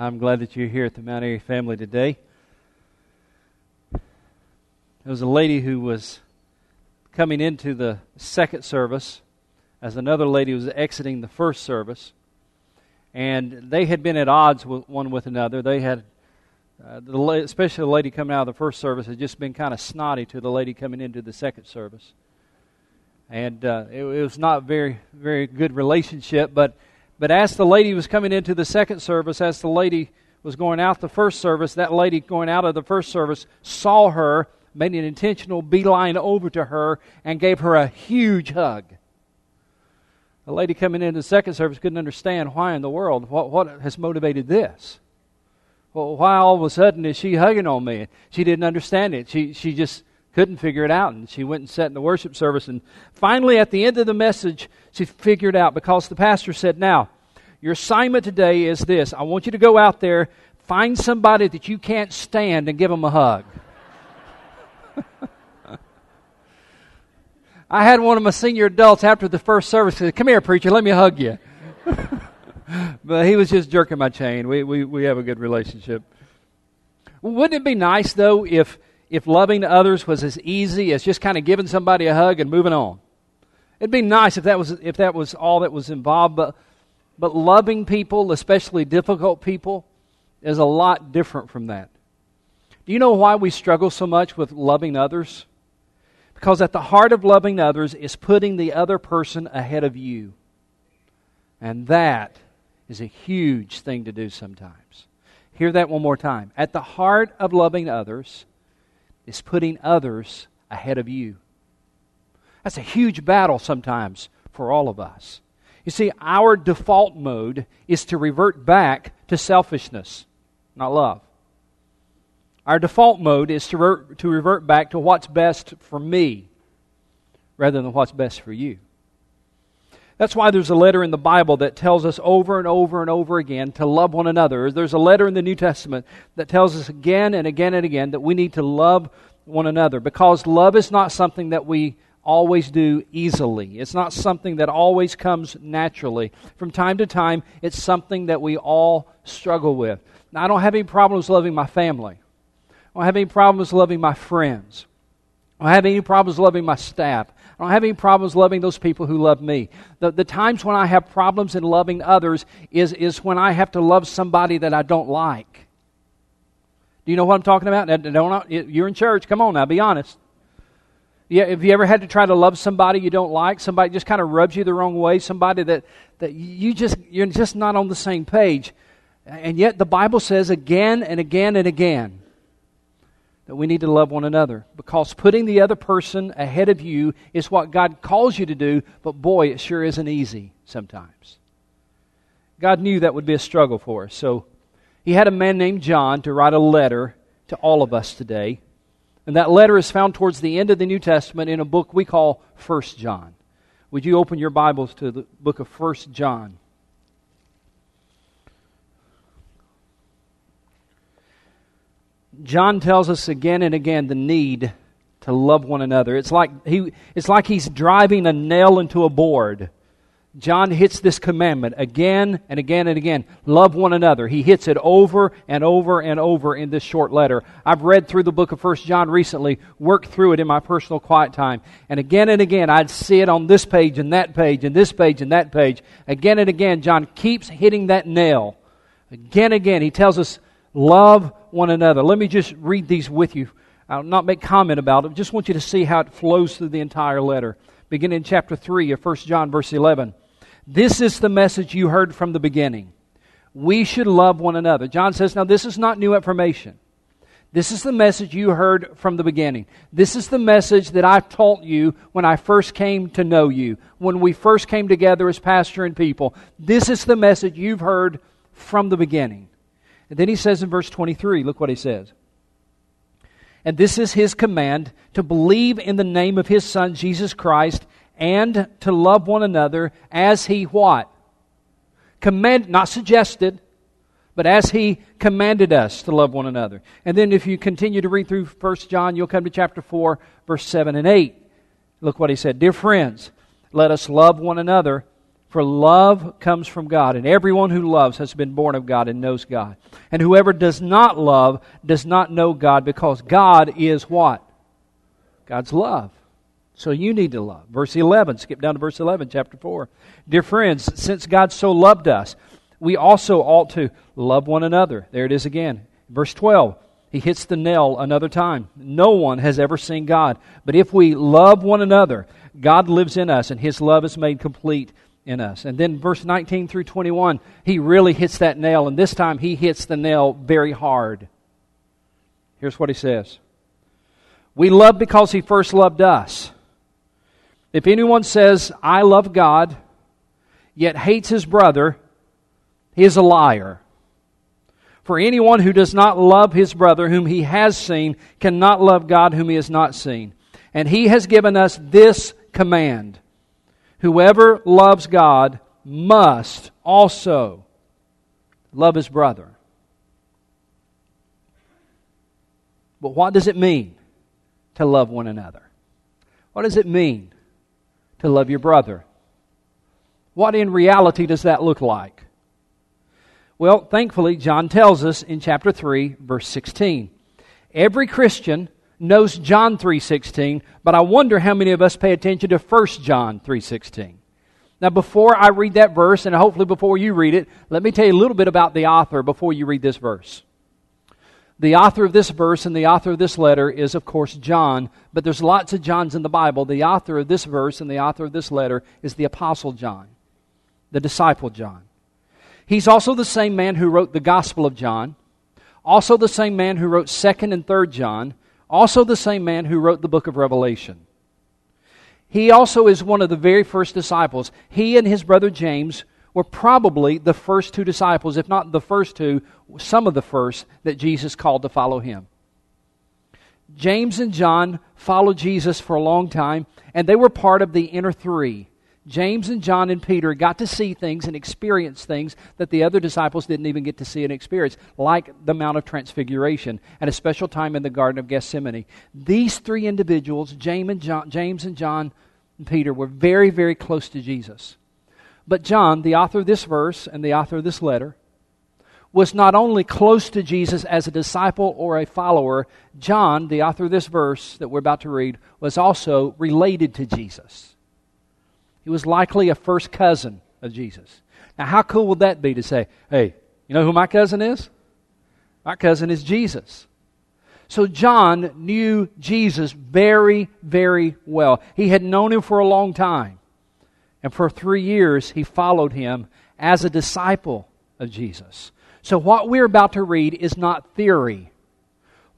I'm glad that you're here at the Mount Airy family today. There was a lady who was coming into the second service as another lady was exiting the first service. And they had been at odds with one with another. They had, uh, the, especially the lady coming out of the first service, had just been kind of snotty to the lady coming into the second service. And uh, it, it was not very, very good relationship, but but as the lady was coming into the second service, as the lady was going out the first service, that lady going out of the first service saw her, made an intentional beeline over to her, and gave her a huge hug. The lady coming into the second service couldn't understand why in the world, what, what has motivated this? Well, why all of a sudden is she hugging on me? She didn't understand it. She, she just couldn't figure it out. And she went and sat in the worship service. And finally, at the end of the message, she figured out because the pastor said, Now, your assignment today is this I want you to go out there, find somebody that you can't stand, and give them a hug. I had one of my senior adults after the first service say, Come here, preacher, let me hug you. but he was just jerking my chain. We, we, we have a good relationship. Wouldn't it be nice, though, if if loving others was as easy as just kind of giving somebody a hug and moving on. It'd be nice if that was if that was all that was involved, but but loving people, especially difficult people, is a lot different from that. Do you know why we struggle so much with loving others? Because at the heart of loving others is putting the other person ahead of you. And that is a huge thing to do sometimes. Hear that one more time. At the heart of loving others is putting others ahead of you. That's a huge battle sometimes for all of us. You see, our default mode is to revert back to selfishness, not love. Our default mode is to, re- to revert back to what's best for me rather than what's best for you. That's why there's a letter in the Bible that tells us over and over and over again to love one another. There's a letter in the New Testament that tells us again and again and again that we need to love one another because love is not something that we always do easily. It's not something that always comes naturally. From time to time, it's something that we all struggle with. Now, I don't have any problems loving my family. I don't have any problems loving my friends. I don't have any problems loving my staff. I don't have any problems loving those people who love me. The, the times when I have problems in loving others is, is when I have to love somebody that I don't like. Do you know what I'm talking about? Don't, you're in church. Come on now, be honest. Yeah, have you ever had to try to love somebody you don't like? Somebody just kind of rubs you the wrong way. Somebody that, that you just you're just not on the same page. And yet the Bible says again and again and again that we need to love one another because putting the other person ahead of you is what God calls you to do, but boy, it sure isn't easy sometimes. God knew that would be a struggle for us. So he had a man named John to write a letter to all of us today. And that letter is found towards the end of the New Testament in a book we call First John. Would you open your Bibles to the book of First John? John tells us again and again the need to love one another. It's like, he, it's like he's driving a nail into a board. John hits this commandment again and again and again. Love one another. He hits it over and over and over in this short letter. I've read through the book of First John recently, worked through it in my personal quiet time. And again and again, I'd see it on this page and that page and this page and that page. Again and again, John keeps hitting that nail. Again and again, he tells us, love one another. Let me just read these with you. I'll not make comment about it. Just want you to see how it flows through the entire letter. Beginning in chapter 3 of 1 John, verse 11. This is the message you heard from the beginning. We should love one another. John says, now this is not new information. This is the message you heard from the beginning. This is the message that I taught you when I first came to know you, when we first came together as pastor and people. This is the message you've heard from the beginning. And then he says in verse 23, look what he says. And this is his command to believe in the name of his Son, Jesus Christ, and to love one another as he what? Command, not suggested, but as he commanded us to love one another. And then if you continue to read through 1 John, you'll come to chapter 4, verse 7 and 8. Look what he said. Dear friends, let us love one another For love comes from God, and everyone who loves has been born of God and knows God. And whoever does not love does not know God because God is what? God's love. So you need to love. Verse 11, skip down to verse 11, chapter 4. Dear friends, since God so loved us, we also ought to love one another. There it is again. Verse 12, he hits the nail another time. No one has ever seen God. But if we love one another, God lives in us, and his love is made complete in us. And then verse 19 through 21, he really hits that nail, and this time he hits the nail very hard. Here's what he says We love because he first loved us. If anyone says, I love God, yet hates his brother, he is a liar. For anyone who does not love his brother whom he has seen cannot love God whom he has not seen. And he has given us this command Whoever loves God must also love his brother. But what does it mean to love one another? What does it mean to love your brother? What in reality does that look like? Well, thankfully, John tells us in chapter 3, verse 16. Every Christian knows John 3:16, but I wonder how many of us pay attention to 1 John 3:16. Now before I read that verse and hopefully before you read it, let me tell you a little bit about the author before you read this verse. The author of this verse and the author of this letter is of course John, but there's lots of Johns in the Bible. The author of this verse and the author of this letter is the apostle John, the disciple John. He's also the same man who wrote the Gospel of John, also the same man who wrote 2nd and 3rd John, also the same man who wrote the book of Revelation. He also is one of the very first disciples. He and his brother James were probably the first two disciples, if not the first two, some of the first that Jesus called to follow him. James and John followed Jesus for a long time, and they were part of the inner three James and John and Peter got to see things and experience things that the other disciples didn't even get to see and experience, like the Mount of Transfiguration and a special time in the Garden of Gethsemane. These three individuals, James and John, James and, John and Peter, were very, very close to Jesus. But John, the author of this verse and the author of this letter, was not only close to Jesus as a disciple or a follower, John, the author of this verse that we're about to read, was also related to Jesus. He was likely a first cousin of Jesus. Now, how cool would that be to say, hey, you know who my cousin is? My cousin is Jesus. So John knew Jesus very, very well. He had known him for a long time. And for three years, he followed him as a disciple of Jesus. So what we're about to read is not theory.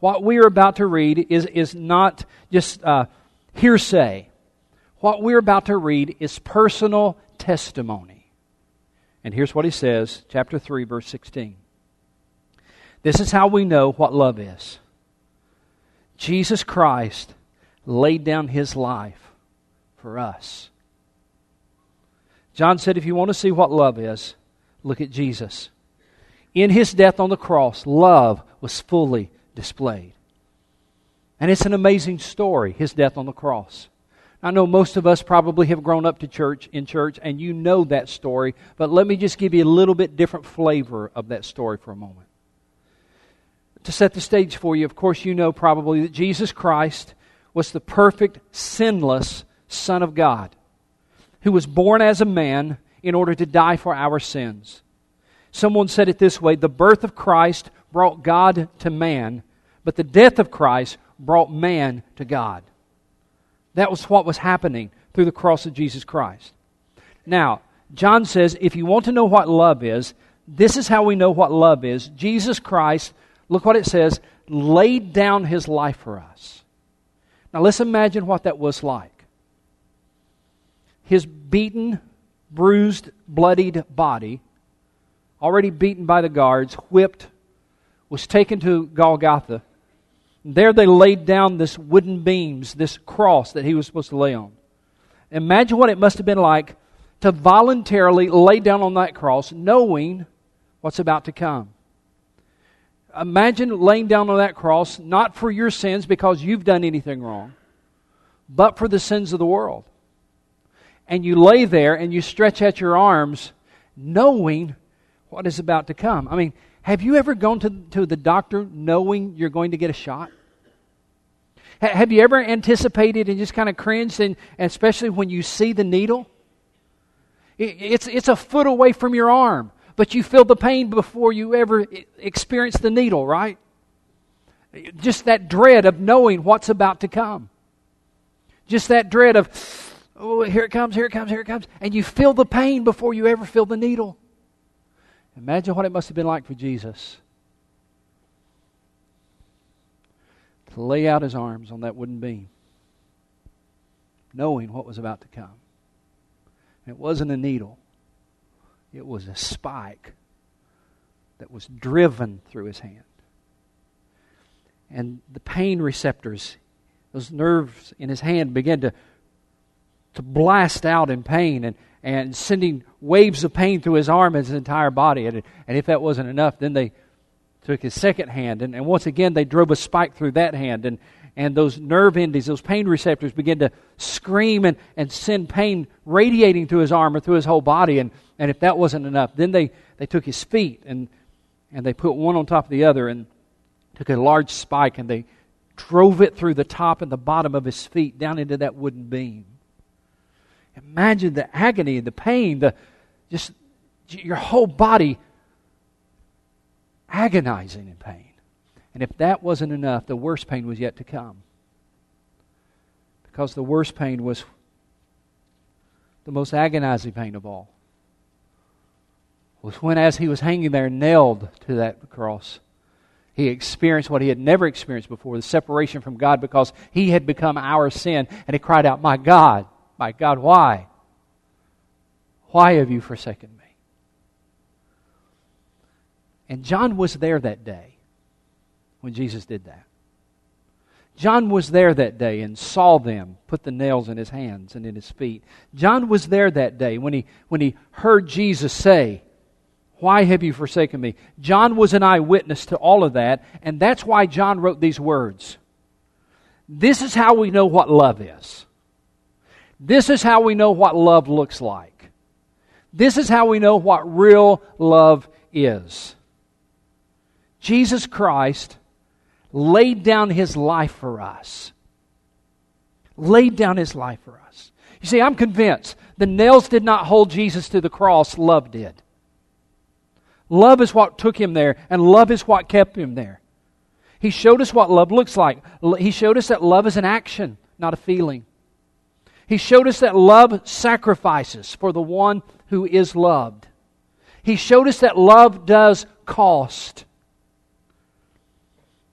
What we're about to read is, is not just uh, hearsay. What we're about to read is personal testimony. And here's what he says, chapter 3, verse 16. This is how we know what love is. Jesus Christ laid down his life for us. John said, if you want to see what love is, look at Jesus. In his death on the cross, love was fully displayed. And it's an amazing story, his death on the cross. I know most of us probably have grown up to church in church and you know that story, but let me just give you a little bit different flavor of that story for a moment. To set the stage for you, of course, you know probably that Jesus Christ was the perfect, sinless Son of God who was born as a man in order to die for our sins. Someone said it this way the birth of Christ brought God to man, but the death of Christ brought man to God. That was what was happening through the cross of Jesus Christ. Now, John says if you want to know what love is, this is how we know what love is. Jesus Christ, look what it says, laid down his life for us. Now let's imagine what that was like. His beaten, bruised, bloodied body, already beaten by the guards, whipped, was taken to Golgotha there they laid down this wooden beams, this cross that he was supposed to lay on. Imagine what it must have been like to voluntarily lay down on that cross knowing what's about to come. Imagine laying down on that cross, not for your sins because you've done anything wrong, but for the sins of the world. and you lay there and you stretch out your arms knowing what is about to come. I mean, have you ever gone to, to the doctor knowing you're going to get a shot? have you ever anticipated and just kind of cringed, and, and especially when you see the needle? It, it's, it's a foot away from your arm, but you feel the pain before you ever experience the needle, right? Just that dread of knowing what's about to come. Just that dread of, oh, here it comes, here it comes, here it comes. And you feel the pain before you ever feel the needle. Imagine what it must have been like for Jesus to lay out his arms on that wooden beam, knowing what was about to come. It wasn't a needle, it was a spike that was driven through his hand. And the pain receptors, those nerves in his hand, began to, to blast out in pain and, and sending waves of pain through his arm and his entire body. And, and if that wasn't enough, then they took his second hand, and, and once again they drove a spike through that hand, and, and those nerve endings, those pain receptors began to scream and, and send pain radiating through his arm or through his whole body. And, and if that wasn't enough, then they, they took his feet and, and they put one on top of the other and took a large spike and they drove it through the top and the bottom of his feet down into that wooden beam. Imagine the agony, the pain, the just your whole body agonizing in pain. And if that wasn't enough, the worst pain was yet to come. Because the worst pain was the most agonizing pain of all. Was when, as he was hanging there nailed to that cross, he experienced what he had never experienced before the separation from God because he had become our sin. And he cried out, My God, my God, why? Why have you forsaken me? And John was there that day when Jesus did that. John was there that day and saw them put the nails in his hands and in his feet. John was there that day when he, when he heard Jesus say, Why have you forsaken me? John was an eyewitness to all of that, and that's why John wrote these words. This is how we know what love is. This is how we know what love looks like. This is how we know what real love is. Jesus Christ laid down his life for us. Laid down his life for us. You see, I'm convinced the nails did not hold Jesus to the cross, love did. Love is what took him there, and love is what kept him there. He showed us what love looks like. He showed us that love is an action, not a feeling. He showed us that love sacrifices for the one who is loved. He showed us that love does cost.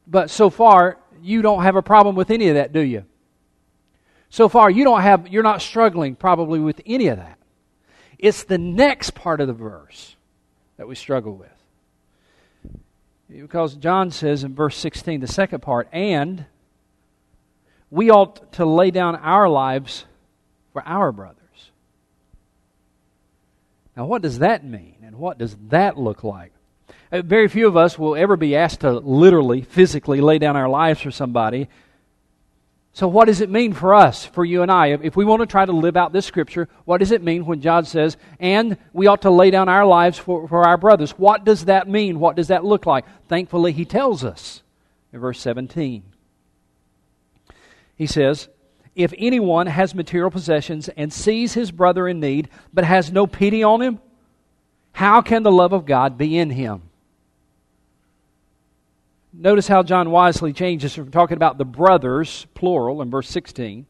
But so far, you don't have a problem with any of that, do you? So far, you don't have, you're not struggling probably with any of that. It's the next part of the verse that we struggle with. Because John says in verse 16, the second part, and we ought to lay down our lives our brothers. Now, what does that mean? And what does that look like? Uh, very few of us will ever be asked to literally, physically lay down our lives for somebody. So, what does it mean for us, for you and I? If we want to try to live out this scripture, what does it mean when John says, and we ought to lay down our lives for, for our brothers? What does that mean? What does that look like? Thankfully, he tells us in verse 17. He says, If anyone has material possessions and sees his brother in need, but has no pity on him, how can the love of God be in him? Notice how John wisely changes from talking about the brothers, plural, in verse 16,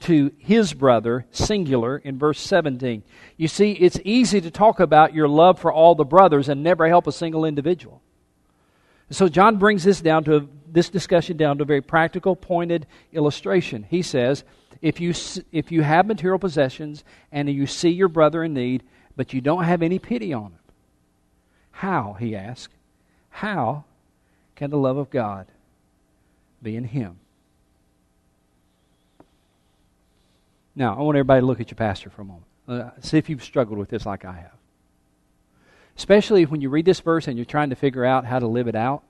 to his brother, singular, in verse 17. You see, it's easy to talk about your love for all the brothers and never help a single individual. So John brings this down to a, this discussion down to a very practical, pointed illustration. He says, if you if you have material possessions and you see your brother in need, but you don't have any pity on him, how? He asks. How can the love of God be in him? Now, I want everybody to look at your pastor for a moment. Uh, see if you've struggled with this like I have. Especially when you read this verse and you're trying to figure out how to live it out.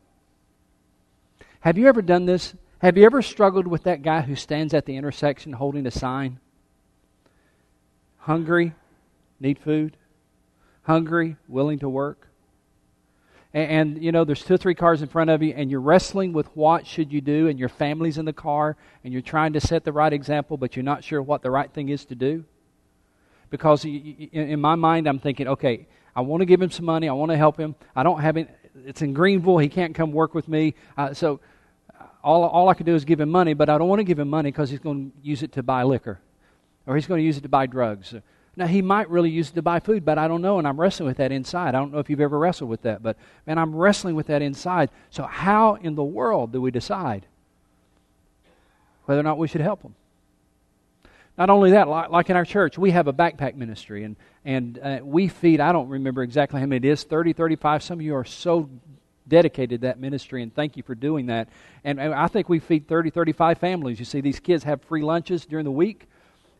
Have you ever done this? Have you ever struggled with that guy who stands at the intersection holding a sign? hungry, need food, hungry, willing to work. And, and, you know, there's two or three cars in front of you, and you're wrestling with what should you do, and your family's in the car, and you're trying to set the right example, but you're not sure what the right thing is to do. Because in my mind, I'm thinking, okay, I want to give him some money. I want to help him. I don't have it. It's in Greenville. He can't come work with me. Uh, so all, all I can do is give him money, but I don't want to give him money because he's going to use it to buy liquor or he's going to use it to buy drugs. Now, he might really use it to buy food, but I don't know, and I'm wrestling with that inside. I don't know if you've ever wrestled with that, but man, I'm wrestling with that inside. So, how in the world do we decide whether or not we should help them? Not only that, like, like in our church, we have a backpack ministry, and, and uh, we feed, I don't remember exactly how many it is, 30, 35. Some of you are so dedicated that ministry, and thank you for doing that. And, and I think we feed 30, 35 families. You see, these kids have free lunches during the week,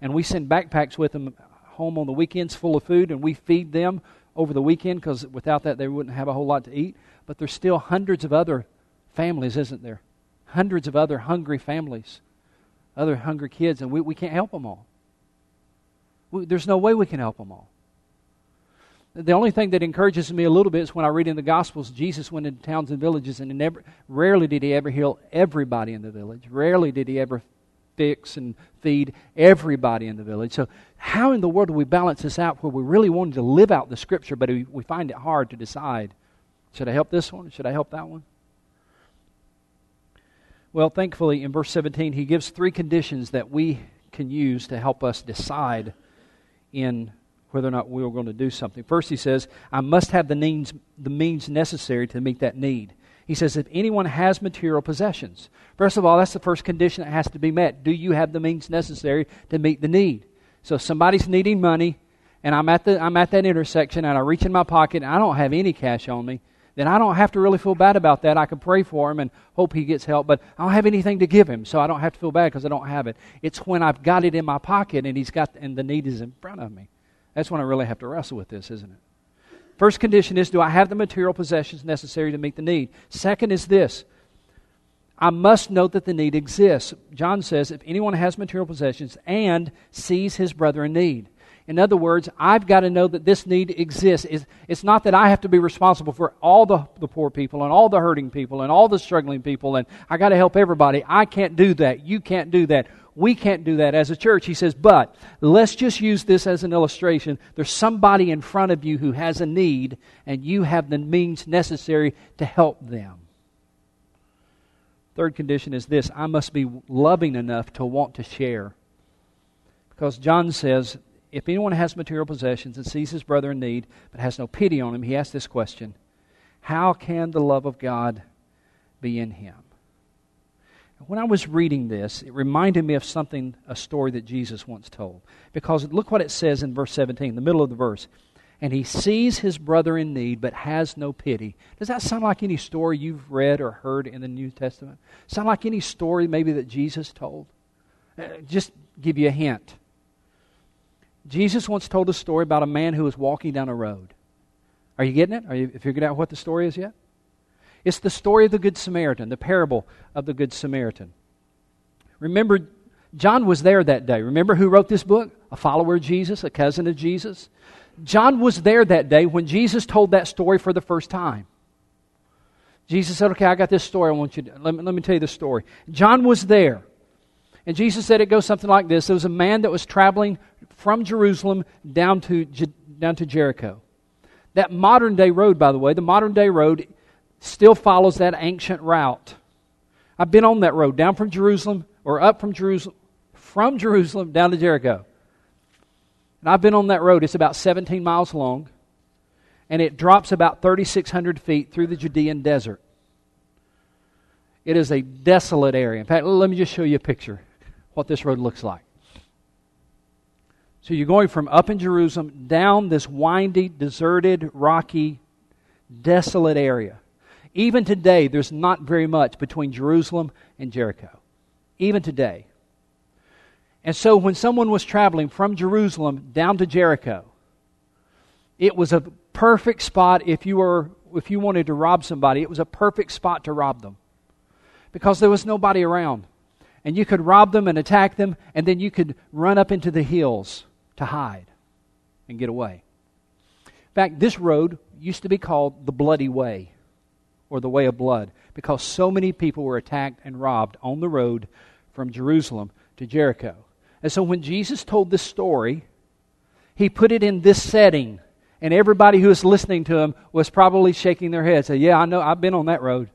and we send backpacks with them home on the weekends full of food, and we feed them over the weekend because without that they wouldn't have a whole lot to eat. But there's still hundreds of other families, isn't there? Hundreds of other hungry families, other hungry kids, and we, we can't help them all. We, there's no way we can help them all. The only thing that encourages me a little bit is when I read in the Gospels, Jesus went into towns and villages, and never, rarely did he ever heal everybody in the village. Rarely did he ever fix and feed everybody in the village. So, how in the world do we balance this out where we really wanted to live out the scripture, but we find it hard to decide should I help this one? Should I help that one? Well, thankfully, in verse 17, he gives three conditions that we can use to help us decide in whether or not we are going to do something. First, he says, I must have the means, the means necessary to meet that need. He says, if anyone has material possessions, first of all, that's the first condition that has to be met. Do you have the means necessary to meet the need? So if somebody's needing money, and I'm at, the, I'm at that intersection, and I reach in my pocket, and I don't have any cash on me, then I don't have to really feel bad about that. I can pray for him and hope he gets help, but I don't have anything to give him, so I don't have to feel bad because I don't have it. It's when I've got it in my pocket and he's got and the need is in front of me. That's when I really have to wrestle with this, isn't it? First condition is do I have the material possessions necessary to meet the need? Second is this I must note that the need exists. John says if anyone has material possessions and sees his brother in need. In other words, I've got to know that this need exists. It's not that I have to be responsible for all the, the poor people and all the hurting people and all the struggling people and I got to help everybody. I can't do that. You can't do that. We can't do that as a church. He says, but let's just use this as an illustration. There's somebody in front of you who has a need, and you have the means necessary to help them. Third condition is this I must be loving enough to want to share. Because John says, if anyone has material possessions and sees his brother in need, but has no pity on him, he asks this question How can the love of God be in him? When I was reading this, it reminded me of something, a story that Jesus once told. Because look what it says in verse 17, the middle of the verse. And he sees his brother in need, but has no pity. Does that sound like any story you've read or heard in the New Testament? Sound like any story maybe that Jesus told? Uh, just give you a hint. Jesus once told a story about a man who was walking down a road. Are you getting it? Are you figured out what the story is yet? It's the story of the Good Samaritan, the parable of the Good Samaritan. Remember, John was there that day. Remember who wrote this book? A follower of Jesus, a cousin of Jesus. John was there that day when Jesus told that story for the first time. Jesus said, Okay, I got this story. I want you to, let me, let me tell you the story. John was there. And Jesus said it goes something like this There was a man that was traveling from Jerusalem down to, down to Jericho. That modern day road, by the way, the modern day road still follows that ancient route. I've been on that road down from Jerusalem or up from Jerusalem, from Jerusalem down to Jericho. And I've been on that road. It's about 17 miles long, and it drops about 3,600 feet through the Judean desert. It is a desolate area. In fact, let me just show you a picture what this road looks like. So you're going from up in Jerusalem down this windy, deserted, rocky, desolate area. Even today, there's not very much between Jerusalem and Jericho. Even today. And so when someone was traveling from Jerusalem down to Jericho, it was a perfect spot if you were if you wanted to rob somebody, it was a perfect spot to rob them. Because there was nobody around. And you could rob them and attack them, and then you could run up into the hills to hide. and get away. In fact, this road used to be called the Bloody Way or the Way of Blood because so many people were attacked and robbed on the road from Jerusalem to Jericho. And so when Jesus told this story, he put it in this setting, and everybody who was listening to him was probably shaking their heads. Say, "Yeah, I know. I've been on that road.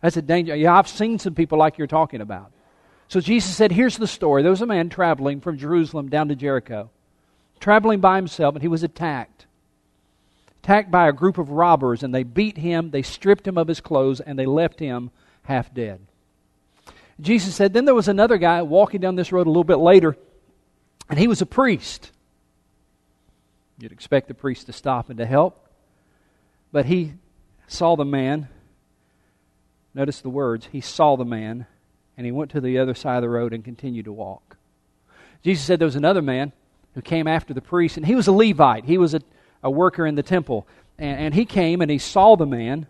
That's a danger. Yeah, I've seen some people like you're talking about." So Jesus said, "Here's the story. There was a man traveling from Jerusalem down to Jericho, traveling by himself, and he was attacked." Attacked by a group of robbers, and they beat him, they stripped him of his clothes, and they left him half dead. Jesus said, Then there was another guy walking down this road a little bit later, and he was a priest. You'd expect the priest to stop and to help. But he saw the man. Notice the words. He saw the man, and he went to the other side of the road and continued to walk. Jesus said there was another man who came after the priest, and he was a Levite. He was a, a worker in the temple. And, and he came and he saw the man,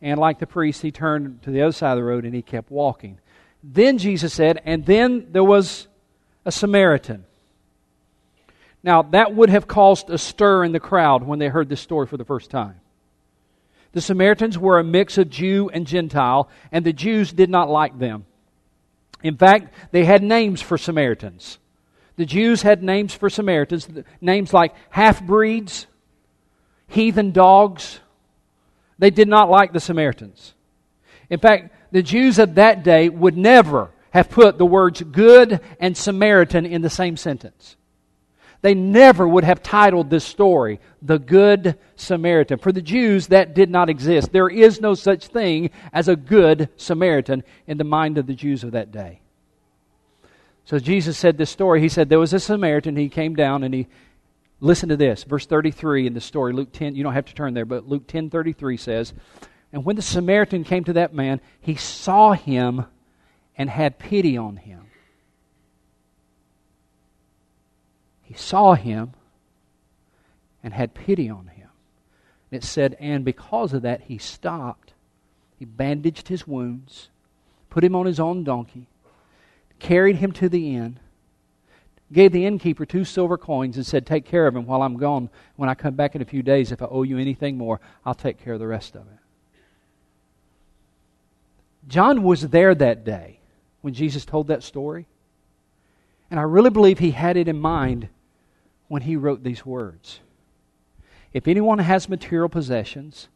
and like the priest, he turned to the other side of the road and he kept walking. Then Jesus said, and then there was a Samaritan now, that would have caused a stir in the crowd when they heard this story for the first time. The Samaritans were a mix of Jew and Gentile, and the Jews did not like them. In fact, they had names for Samaritans. The Jews had names for Samaritans, names like half breeds, heathen dogs. They did not like the Samaritans. In fact, the Jews of that day would never have put the words good and Samaritan in the same sentence. They never would have titled this story, The Good Samaritan. For the Jews, that did not exist. There is no such thing as a good Samaritan in the mind of the Jews of that day. So Jesus said this story. He said there was a Samaritan. He came down and he listen to this. Verse 33 in the story, Luke 10, you don't have to turn there, but Luke 10 33 says, And when the Samaritan came to that man, he saw him and had pity on him. he saw him and had pity on him. And it said, and because of that, he stopped. He bandaged his wounds, put him on his own donkey, carried him to the inn, gave the innkeeper two silver coins, and said, Take care of him while I'm gone. When I come back in a few days, if I owe you anything more, I'll take care of the rest of it. John was there that day when Jesus told that story. And I really believe he had it in mind when he wrote these words. If anyone has material possessions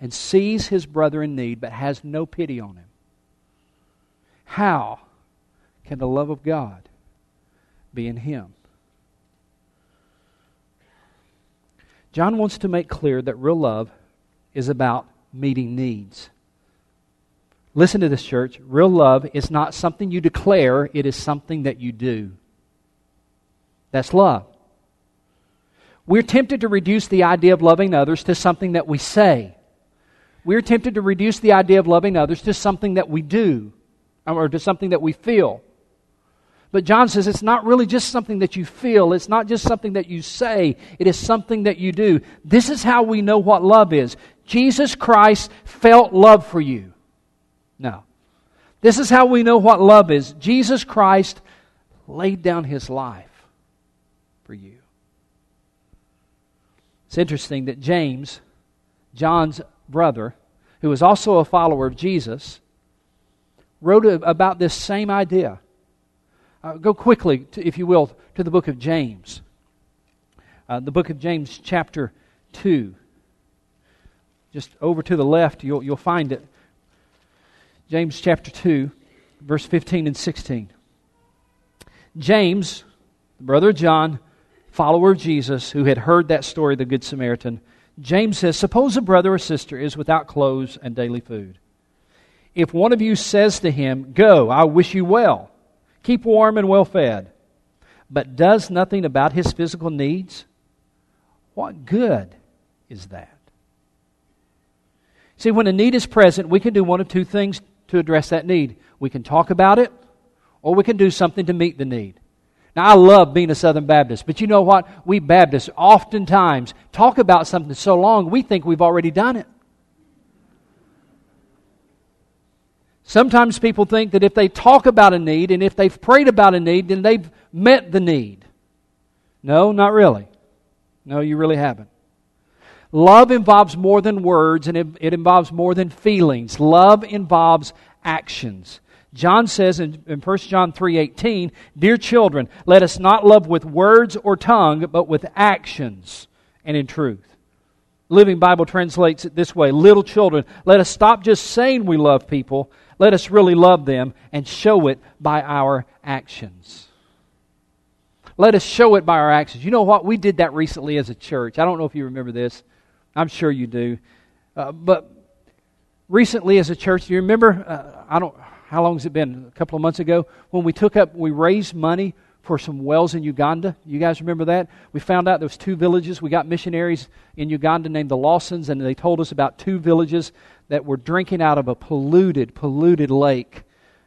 and sees his brother in need but has no pity on him, how can the love of God be in him? John wants to make clear that real love is about meeting needs. Listen to this, church. Real love is not something you declare, it is something that you do. That's love. We're tempted to reduce the idea of loving others to something that we say. We're tempted to reduce the idea of loving others to something that we do or to something that we feel. But John says it's not really just something that you feel, it's not just something that you say, it is something that you do. This is how we know what love is. Jesus Christ felt love for you. No. This is how we know what love is. Jesus Christ laid down his life for you. It's interesting that James, John's brother, who was also a follower of Jesus, wrote about this same idea. Uh, go quickly, to, if you will, to the book of James. Uh, the book of James, chapter 2. Just over to the left, you'll, you'll find it. James chapter 2, verse 15 and 16. James, the brother of John, follower of Jesus who had heard that story of the Good Samaritan, James says, Suppose a brother or sister is without clothes and daily food. If one of you says to him, Go, I wish you well, keep warm and well fed, but does nothing about his physical needs, what good is that? See, when a need is present, we can do one of two things to address that need. We can talk about it, or we can do something to meet the need. Now, I love being a Southern Baptist, but you know what? We Baptists oftentimes talk about something so long we think we've already done it. Sometimes people think that if they talk about a need and if they've prayed about a need, then they've met the need. No, not really. No, you really haven't. Love involves more than words and it, it involves more than feelings. Love involves actions. John says in, in 1 John 3:18, "Dear children, let us not love with words or tongue, but with actions and in truth." Living Bible translates it this way, "Little children, let us stop just saying we love people, let us really love them and show it by our actions." Let us show it by our actions. You know what? We did that recently as a church. I don't know if you remember this. I'm sure you do. Uh, but recently as a church, you remember? Uh, I don't how long has it been? A couple of months ago when we took up, we raised money for some wells in Uganda. You guys remember that? We found out there was two villages. We got missionaries in Uganda named the Lawsons, and they told us about two villages that were drinking out of a polluted, polluted lake.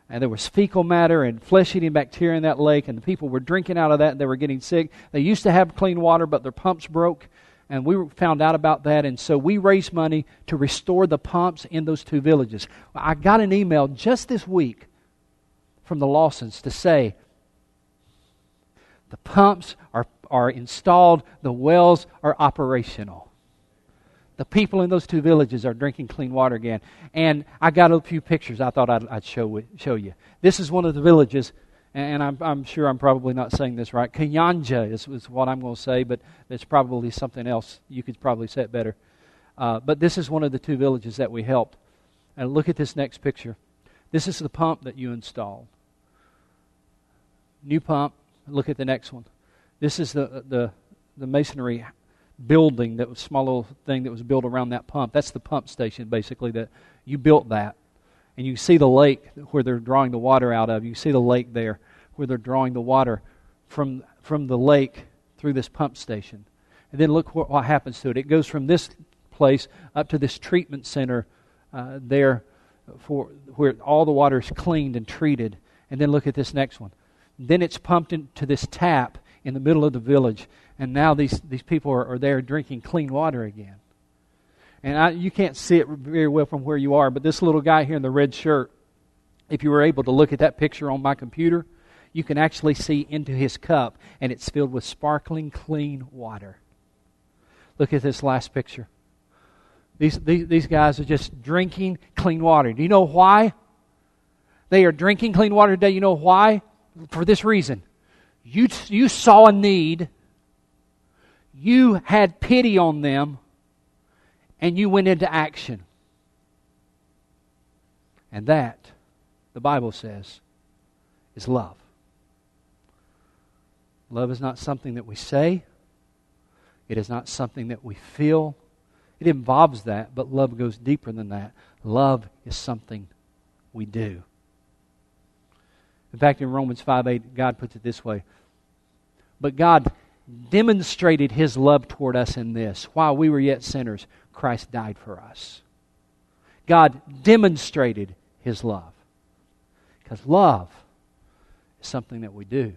And there was fecal matter and flesh-eating bacteria in that lake, and the people were drinking out of that, and they were getting sick. They used to have clean water, but their pumps broke, and we found out about that, and so we raised money to restore the pumps in those two villages. I got an email just this week from the Lawsons to say the pumps are, are installed, the wells are operational. The people in those two villages are drinking clean water again. And I got a few pictures I thought I'd, I'd show, show you. This is one of the villages and I'm, I'm, sure I'm probably not saying this right. Kanyanja is, is what I'm going to say, but it's probably something else. You could probably say it better. Uh, but this is one of the two villages that we helped. And look at this next picture. This is the pump that you installed. New pump. Look at the next one. This is the, the, the masonry building, that was small little thing that was built around that pump. That's the pump station, basically, that you built that and you see the lake where they're drawing the water out of. You see the lake there where they're drawing the water from, from the lake through this pump station. And then look what, what happens to it. It goes from this place up to this treatment center uh, there for where all the water is cleaned and treated. And then look at this next one. Then it's pumped into this tap in the middle of the village. And now these, these people are, are there drinking clean water again. And I, you can't see it very well from where you are, but this little guy here in the red shirt, if you were able to look at that picture on my computer, you can actually see into his cup, and it's filled with sparkling, clean water. Look at this last picture. These, these, these guys are just drinking clean water. Do you know why? They are drinking clean water today. You know why? For this reason. You, you saw a need, you had pity on them and you went into action. And that, the Bible says, is love. Love is not something that we say, it is not something that we feel. It involves that, but love goes deeper than that. Love is something we do. In fact, in Romans 5 8, God puts it this way But God demonstrated his love toward us in this while we were yet sinners, Christ died for us. God demonstrated his love. Because love is something that we do.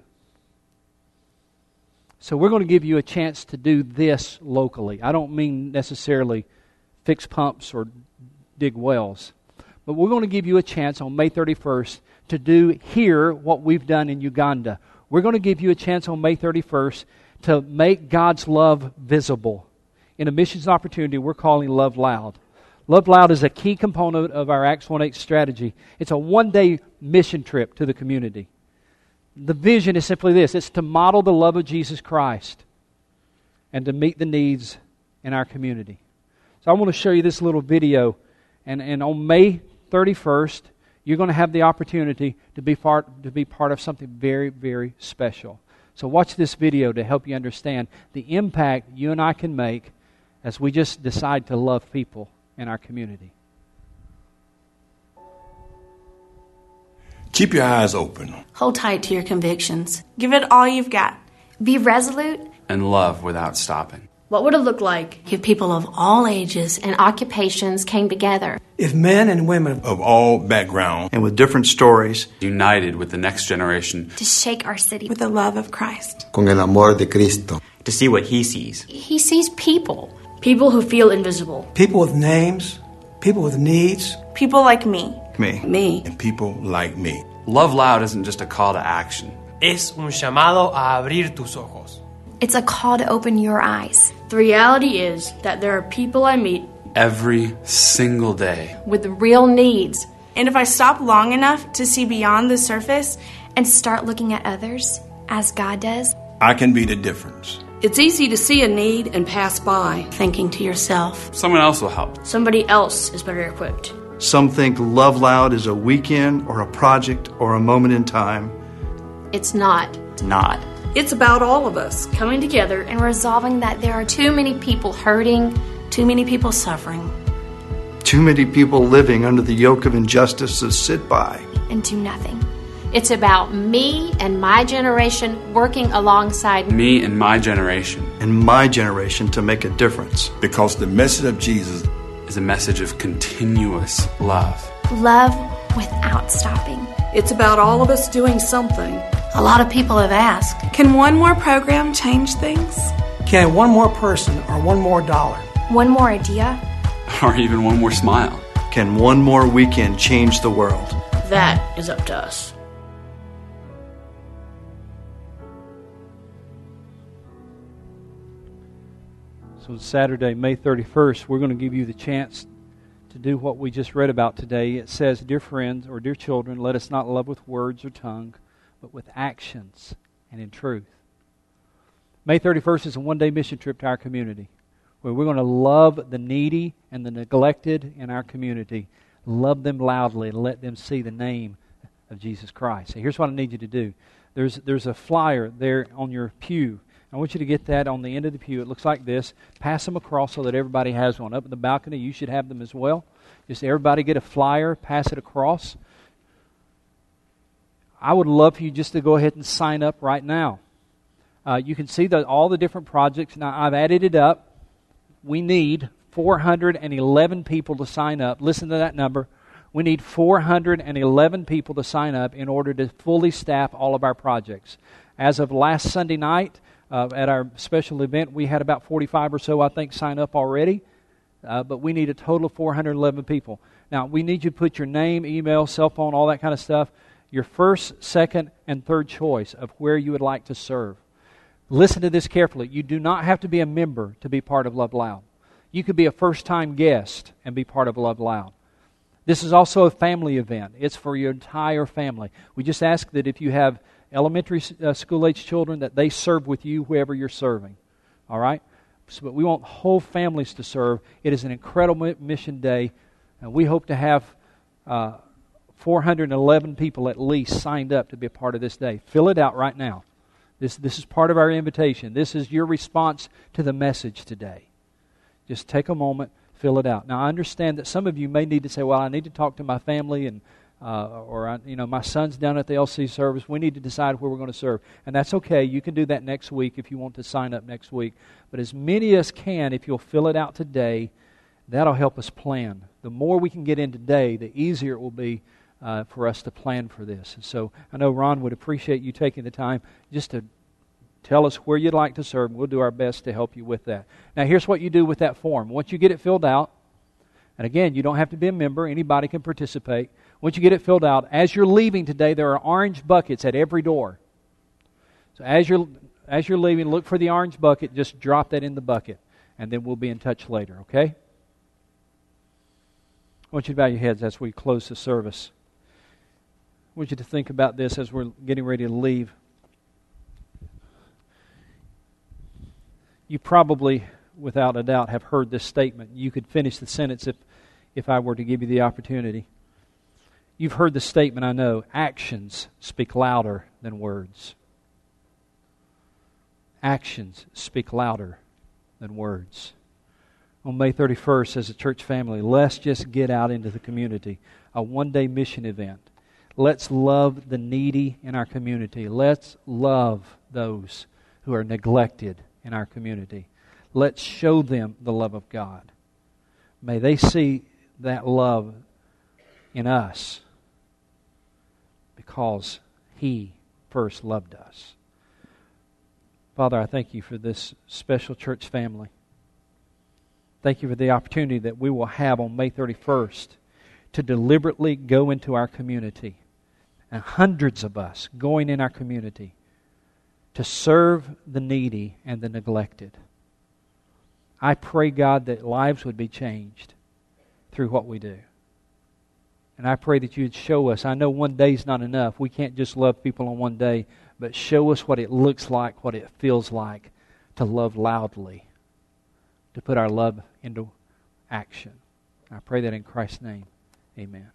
So we're going to give you a chance to do this locally. I don't mean necessarily fix pumps or dig wells. But we're going to give you a chance on May 31st to do here what we've done in Uganda. We're going to give you a chance on May 31st to make God's love visible in a missions opportunity we're calling Love Loud. Love Loud is a key component of our Acts 1 8 strategy. It's a one day mission trip to the community. The vision is simply this it's to model the love of Jesus Christ and to meet the needs in our community. So I want to show you this little video. And, and on May 31st, you're going to have the opportunity to be, part, to be part of something very, very special. So watch this video to help you understand the impact you and I can make as we just decide to love people in our community. Keep your eyes open. Hold tight to your convictions. Give it all you've got. Be resolute. And love without stopping. What would it look like if people of all ages and occupations came together? If men and women of all backgrounds and with different stories united with the next generation to shake our city with the love of Christ. Con el amor de Cristo. To see what he sees. He sees people People who feel invisible. People with names. People with needs. People like me. Me. Me. And people like me. Love Loud isn't just a call to action. Es un llamado a abrir tus ojos. It's a call to open your eyes. The reality is that there are people I meet, every single day. with real needs And if I stop long enough to see beyond the surface, and start looking at others as God does. I can be the difference. It's easy to see a need and pass by. thinking to yourself, Someone else will help. somebody else is better equipped. Some think Love Loud is a weekend or a project or a moment in time. It's not. It's not. It's about all of us. Coming together And resolving that there are too many people hurting too many people suffering. Too many people living under the yoke of injustice to sit by. and do nothing. It's about me and my generation working alongside Me and my generation and my generation to make a difference. Because the message of Jesus is a message of continuous love. love without stopping. It's about all of us doing something. A lot of people have asked, can one more program change things? Can one more person or one more dollar One more idea, Or even one more smile. Can one more weekend change the world? that is up to us. So on Saturday, May 31st, we're going to give you the chance to do what we just read about today. It says, Dear friends or dear children, let us not love with words or tongue, but with actions and in truth. May 31st is a one day mission trip to our community where we're going to love the needy and the neglected in our community. Love them loudly and let them see the name of Jesus Christ. So here's what I need you to do there's, there's a flyer there on your pew. I want you to get that on the end of the pew. It looks like this. Pass them across so that everybody has one. Up in the balcony, you should have them as well. Just everybody get a flyer, pass it across. I would love for you just to go ahead and sign up right now. Uh, you can see the, all the different projects. Now, I've added it up. We need 411 people to sign up. Listen to that number. We need 411 people to sign up in order to fully staff all of our projects. As of last Sunday night, uh, at our special event, we had about 45 or so, I think, sign up already. Uh, but we need a total of 411 people. Now, we need you to put your name, email, cell phone, all that kind of stuff, your first, second, and third choice of where you would like to serve. Listen to this carefully. You do not have to be a member to be part of Love Loud. You could be a first time guest and be part of Love Loud. This is also a family event, it's for your entire family. We just ask that if you have elementary uh, school age children, that they serve with you wherever you're serving. All right? So, but we want whole families to serve. It is an incredible mission day, and we hope to have uh, 411 people at least signed up to be a part of this day. Fill it out right now. This, this is part of our invitation. This is your response to the message today. Just take a moment, fill it out. Now, I understand that some of you may need to say, well, I need to talk to my family and uh, or you know my son's down at the LC service. We need to decide where we're going to serve, and that's okay. You can do that next week if you want to sign up next week. But as many as can, if you'll fill it out today, that'll help us plan. The more we can get in today, the easier it will be uh, for us to plan for this. And so I know Ron would appreciate you taking the time just to tell us where you'd like to serve. We'll do our best to help you with that. Now, here's what you do with that form. Once you get it filled out, and again, you don't have to be a member, anybody can participate. Once you get it filled out, as you're leaving today, there are orange buckets at every door. So as you're as you're leaving, look for the orange bucket, just drop that in the bucket, and then we'll be in touch later, okay? I want you to bow your heads as we close the service. I want you to think about this as we're getting ready to leave. You probably, without a doubt, have heard this statement. You could finish the sentence if, if I were to give you the opportunity. You've heard the statement, I know actions speak louder than words. Actions speak louder than words. On May 31st, as a church family, let's just get out into the community. A one day mission event. Let's love the needy in our community. Let's love those who are neglected in our community. Let's show them the love of God. May they see that love in us because He first loved us. Father, I thank you for this special church family. Thank you for the opportunity that we will have on May 31st to deliberately go into our community. And hundreds of us going in our community to serve the needy and the neglected. I pray, God, that lives would be changed through what we do. And I pray that you'd show us. I know one day's not enough. We can't just love people on one day, but show us what it looks like, what it feels like to love loudly, to put our love into action. I pray that in Christ's name. Amen.